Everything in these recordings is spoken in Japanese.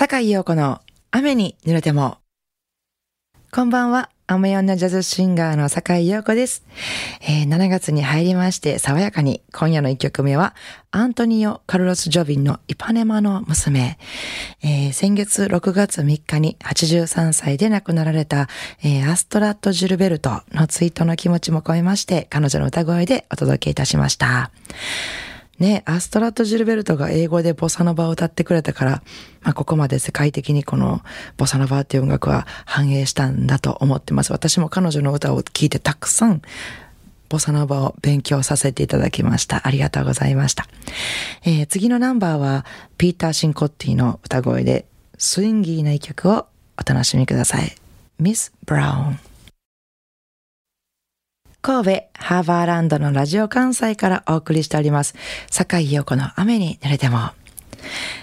坂井陽子の雨に濡れても。こんばんは。雨女ジャズシンガーの坂井陽子です、えー、7月に入りまして爽やかに今夜の1曲目はアントニオ・カルロス・ジョビンのイパネマの娘、えー、先月6月3日に83歳で亡くなられた、えー、アストラット・ジュルベルトのツイートの気持ちも込めまして彼女の歌声でお届けいたしました。ね、アストラット・ジルベルトが英語でボサノバを歌ってくれたから、まあ、ここまで世界的にこのボサノバっていう音楽は反映したんだと思ってます。私も彼女の歌を聴いてたくさんボサノバを勉強させていただきました。ありがとうございました。えー、次のナンバーは、ピーター・シンコッティの歌声で、スインギーな一曲をお楽しみください。ミス・ブラウン。神戸ハーバーランドのラジオ関西からお送りしております。坂井陽子の雨に濡れても。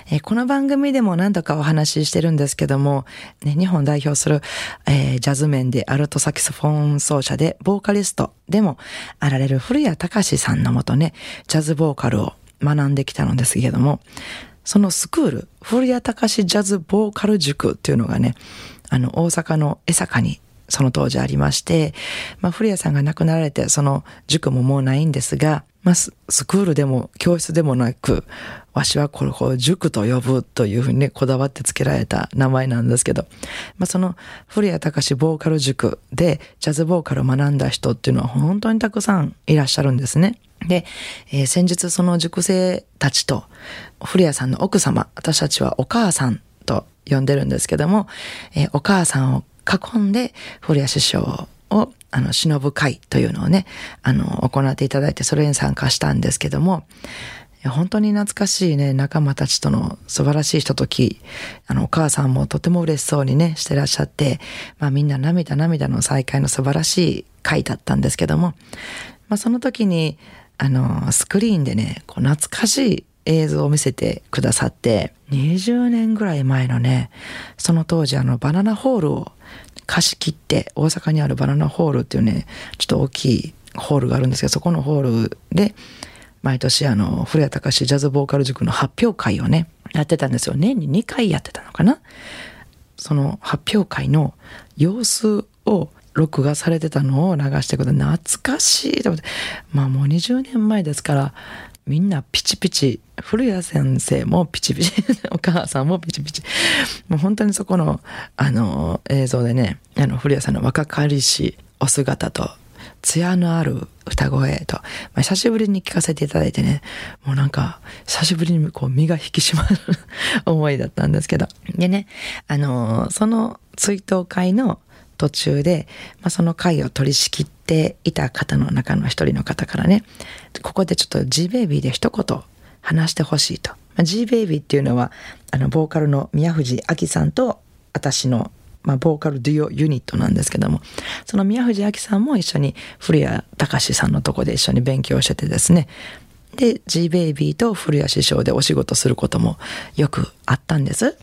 えこの番組でも何度かお話ししてるんですけども、ね、日本代表する、えー、ジャズ面でアルトサキソフォン奏者でボーカリストでもあられる古谷隆さんのもとね、ジャズボーカルを学んできたのですけども、そのスクール、古谷隆ジャズボーカル塾っていうのがね、あの、大阪の江坂にその当時ありまして、まあ、古谷さんが亡くなられて、その塾ももうないんですが、まあ、スクールでも教室でもなく、わしはこれを塾と呼ぶというふうにね、こだわって付けられた名前なんですけど、まあ、その古谷隆ボーカル塾でジャズボーカルを学んだ人っていうのは本当にたくさんいらっしゃるんですね。で、えー、先日その塾生たちと古谷さんの奥様、私たちはお母さんと呼んでるんですけども、えー、お母さんを囲んで、古谷師匠を、あの、忍ぶ会というのをね、あの、行っていただいて、それに参加したんですけども、本当に懐かしいね、仲間たちとの素晴らしいひととき、あの、お母さんもとても嬉しそうにね、してらっしゃって、まあみんな涙涙の再会の素晴らしい会だったんですけども、まあその時に、あの、スクリーンでね、こう懐かしい映像を見せてくださって、20年ぐらい前のね、その当時あのバナナホールを貸し切って大阪にあるバナナホールっていうねちょっと大きいホールがあるんですけどそこのホールで毎年あの古谷隆ジャズボーカル塾の発表会をねやってたんですよ。年に2回やってたのかな。その発表会の様子を録画されてたのを流してくれて懐かしいと思って。まあもう20年前ですからみんなピチピチ、古谷先生もピチピチ、お母さんもピチピチ。もう本当にそこの、あの、映像でね、あの、古谷さんの若かりしお姿と、艶のある歌声と、まあ、久しぶりに聞かせていただいてね、もうなんか、久しぶりにこう身が引き締まる 思いだったんですけど。でね、あの、その追悼会の途中で、まあ、その会を取り仕切っていた方の中の一人の方からね、ここでちょっと G ベイビーで一言話してほしいと。まあ、G ベイビーっていうのは、あの、ボーカルの宮藤明さんと私のまあ、ボーカルデュオユニットなんですけども、その宮藤明さんも一緒に古谷隆さんのとこで一緒に勉強しててですね、で、G ベイビーと古谷師匠でお仕事することもよくあったんです。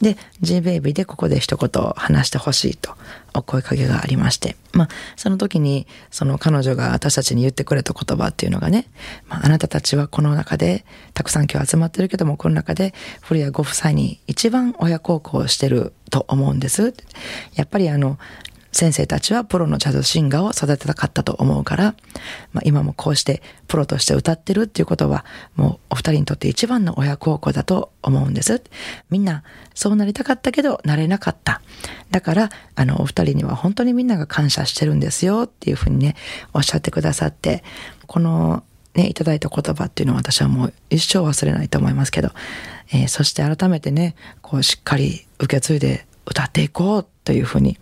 で、J ベイビーでここで一言話してほしいとお声かけがありまして、まあ、その時に、その彼女が私たちに言ってくれた言葉っていうのがね、まあ、あなたたちはこの中で、たくさん今日集まってるけども、この中で、古谷ご夫妻に一番親孝行してると思うんです。やっぱりあの、先生たちはプロのジャズシンガーを育てたかったと思うから、まあ、今もこうしてプロとして歌ってるっていうことは、もうお二人にとって一番の親孝行だと思うんです。みんなそうなりたかったけどなれなかった。だから、あの、お二人には本当にみんなが感謝してるんですよっていうふうにね、おっしゃってくださって、このね、いただいた言葉っていうのは私はもう一生忘れないと思いますけど、えー、そして改めてね、こうしっかり受け継いで歌っていこうというふうに、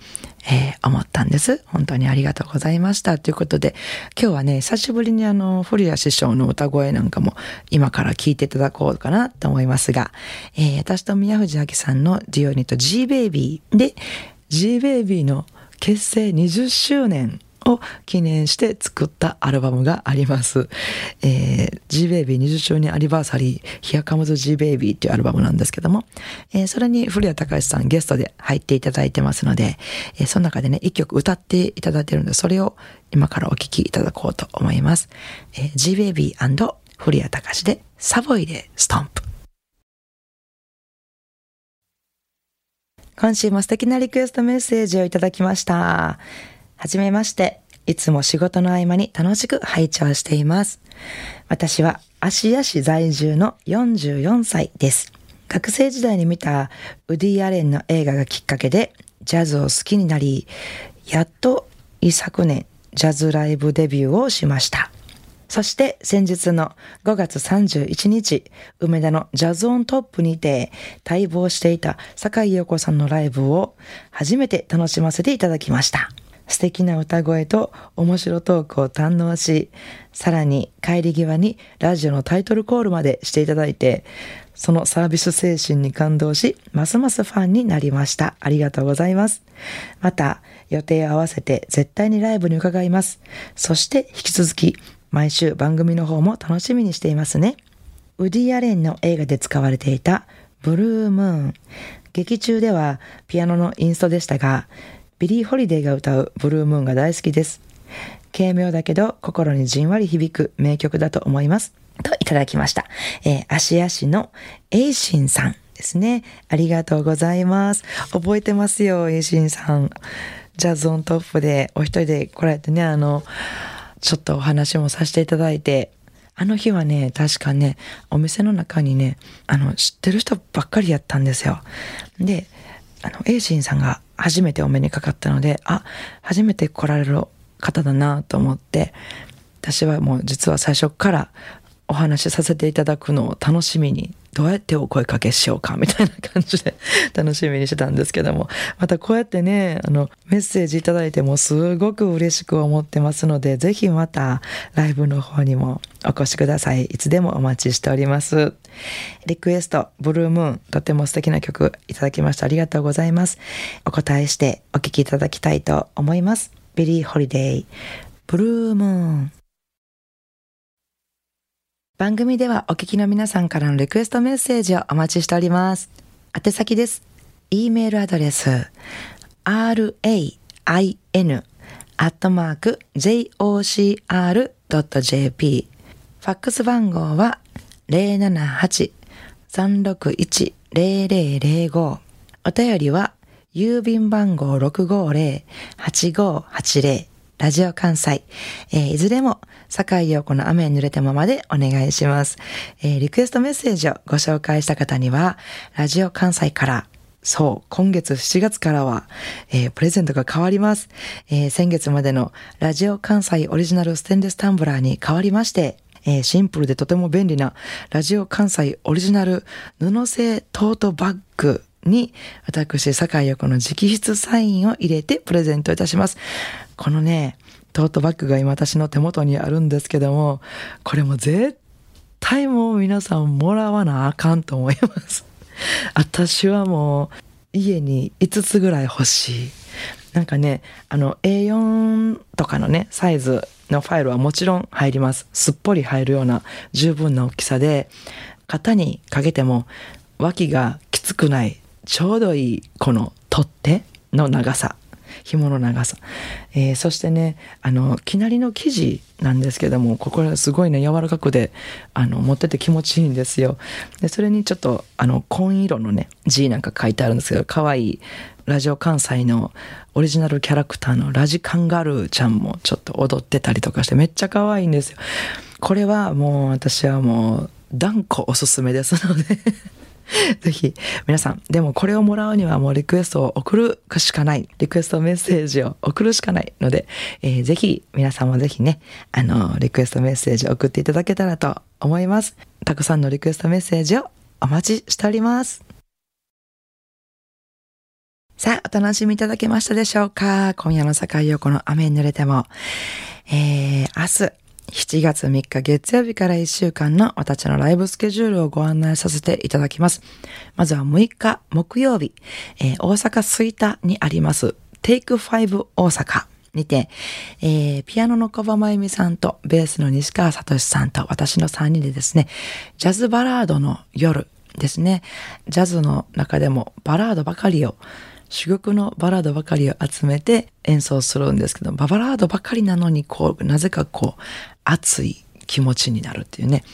えー、思ったんです。本当にありがとうございました。ということで、今日はね、久しぶりにあの、古谷師匠の歌声なんかも今から聞いていただこうかなと思いますが、えー、私と宮藤明さんのディオニット G ベイビーで、G ベイビーの結成20周年を記念して作ったアルバムがあります。えー、G-Baby20 周年アニバーサリー Here Comes G-Baby っていうアルバムなんですけども、えー、それに古谷隆さんゲストで入っていただいてますので、えー、その中でね、一曲歌っていただいてるので、それを今からお聴きいただこうと思います。えー、G-Baby& 古谷隆でサボイでストンプ。今週も素敵なリクエストメッセージをいただきました。はじめまして。いつも仕事の合間に楽しく拝聴しています。私は芦屋市在住の44歳です。学生時代に見たウディ・アレンの映画がきっかけでジャズを好きになり、やっと一昨年ジャズライブデビューをしました。そして先日の5月31日、梅田のジャズオントップにて待望していた坂井陽子さんのライブを初めて楽しませていただきました。素敵な歌声と面白トークを堪能し、さらに帰り際にラジオのタイトルコールまでしていただいて、そのサービス精神に感動し、ますますファンになりました。ありがとうございます。また、予定を合わせて絶対にライブに伺います。そして引き続き、毎週番組の方も楽しみにしていますね。ウディ・アレンの映画で使われていたブルームーン。劇中ではピアノのインストでしたが、ビリー・ホリデーが歌うブルームーンが大好きです。軽妙だけど心にじんわり響く名曲だと思います。といただきました。えー、芦屋市のエイシンさんですね。ありがとうございます。覚えてますよ、エイシンさん。ジャズオントップでお一人で来られてね、あの、ちょっとお話もさせていただいて、あの日はね、確かね、お店の中にね、あの、知ってる人ばっかりやったんですよ。で、あの、エイシンさんが初めてお目にかかったので、あ、初めて来られる方だなと思って、私はもう実は最初からお話しさせていただくのを楽しみにどうやってお声かけしようかみたいな感じで楽しみにしてたんですけども。またこうやってねあのメッセージいただいてもすごく嬉しく思ってますのでぜひまたライブの方にもお越しください。いつでもお待ちしております。リクエストブルームーンとても素敵な曲いただきました。ありがとうございます。お応えしてお聴きいただきたいと思います。ビリー・ホリデーブルームーン。番組ではお聞きの皆さんからのリクエストメッセージをお待ちしております。宛先です。e メールアドレス rain.jocr.jp ファックス番号は078-361-0005お便りは郵便番号650-8580ラジオ関西、えー、いずれも、坂井陽子の雨に濡れたままでお願いします、えー、リクエストメッセージをご紹介した方には、ラジオ関西から、そう、今月7月からは、えー、プレゼントが変わります、えー、先月までのラジオ関西オリジナルステンレスタンブラーに変わりまして、えー、シンプルでとても便利なラジオ関西オリジナル布製トートバッグに私、坂井横の直筆サインを入れてプレゼントいたします。このね、トートバッグが今私の手元にあるんですけども、これも絶対もう皆さんもらわなあかんと思います。私はもう家に5つぐらい欲しい。なんかね、あの A4 とかのね、サイズのファイルはもちろん入ります。すっぽり入るような十分な大きさで、型にかけても脇がきつくない、ちょうどいいこの取っ手の長さ紐の長さ、えー、そしてねあのきなりの生地なんですけどもここらすごいね柔らかくであの持ってて気持ちいいんですよ。でそれにちょっとあの紺色のね字なんか書いてあるんですけど可愛いラジオ関西のオリジナルキャラクターのラジカンガルーちゃんもちょっと踊ってたりとかしてめっちゃ可愛いんですよ。これはもう私はもう断固おすすめですので。ぜひ、皆さん、でもこれをもらうにはもうリクエストを送るしかない。リクエストメッセージを送るしかないので、えー、ぜひ、皆さんもぜひね、あの、リクエストメッセージを送っていただけたらと思います。たくさんのリクエストメッセージをお待ちしております。さあ、お楽しみいただけましたでしょうか？今夜の境横の雨に濡れても、えー、明日、7月3日月曜日から1週間の私のライブスケジュールをご案内させていただきます。まずは6日木曜日、えー、大阪吹田にあります、テイク5大阪にて、えー、ピアノの小場真由美さんとベースの西川聡さんと私の3人でですね、ジャズバラードの夜ですね、ジャズの中でもバラードばかりを珠玉のバラードばかりを集めて演奏するんですけど、バラードばかりなのに、こう、なぜかこう、熱い気持ちになるっていうね。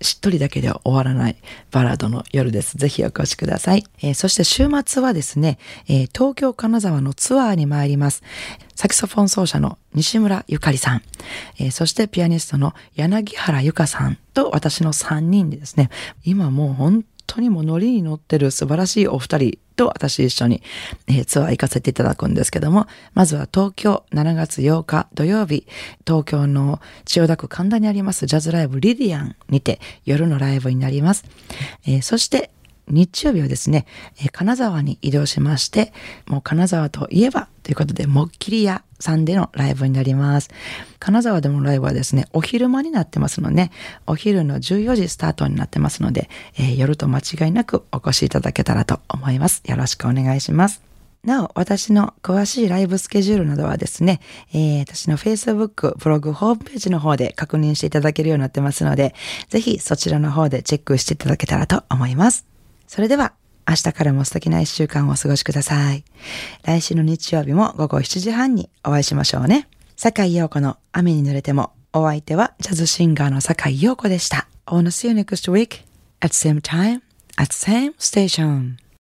しっとりだけでは終わらないバラードの夜です。ぜひお越しください。えー、そして週末はですね、えー、東京金沢のツアーに参ります。サキソフォン奏者の西村ゆかりさん、えー、そしてピアニストの柳原ゆかさんと私の3人でですね、今もう本当にもノリに乗ってる素晴らしいお二人と私一緒に、えー、ツアー行かせていただくんですけども、まずは東京7月8日土曜日、東京の千代田区神田にありますジャズライブリディアンにて夜のライブになります。えー、そして日曜日はですね、えー、金沢に移動しまして、もう金沢といえばということで、もっきり屋さんでのライブになります。金沢でのライブはですね、お昼間になってますので、お昼の14時スタートになってますので、えー、夜と間違いなくお越しいただけたらと思います。よろしくお願いします。なお、私の詳しいライブスケジュールなどはですね、えー、私の Facebook、ブログ、ホームページの方で確認していただけるようになってますので、ぜひそちらの方でチェックしていただけたらと思います。それでは、明日からも素敵な一週間をお過ごしください。来週の日曜日も午後7時半にお会いしましょうね。坂井陽子の雨に濡れても、お相手はジャズシンガーの坂井陽子でした。I wanna see you next week at same time at same station.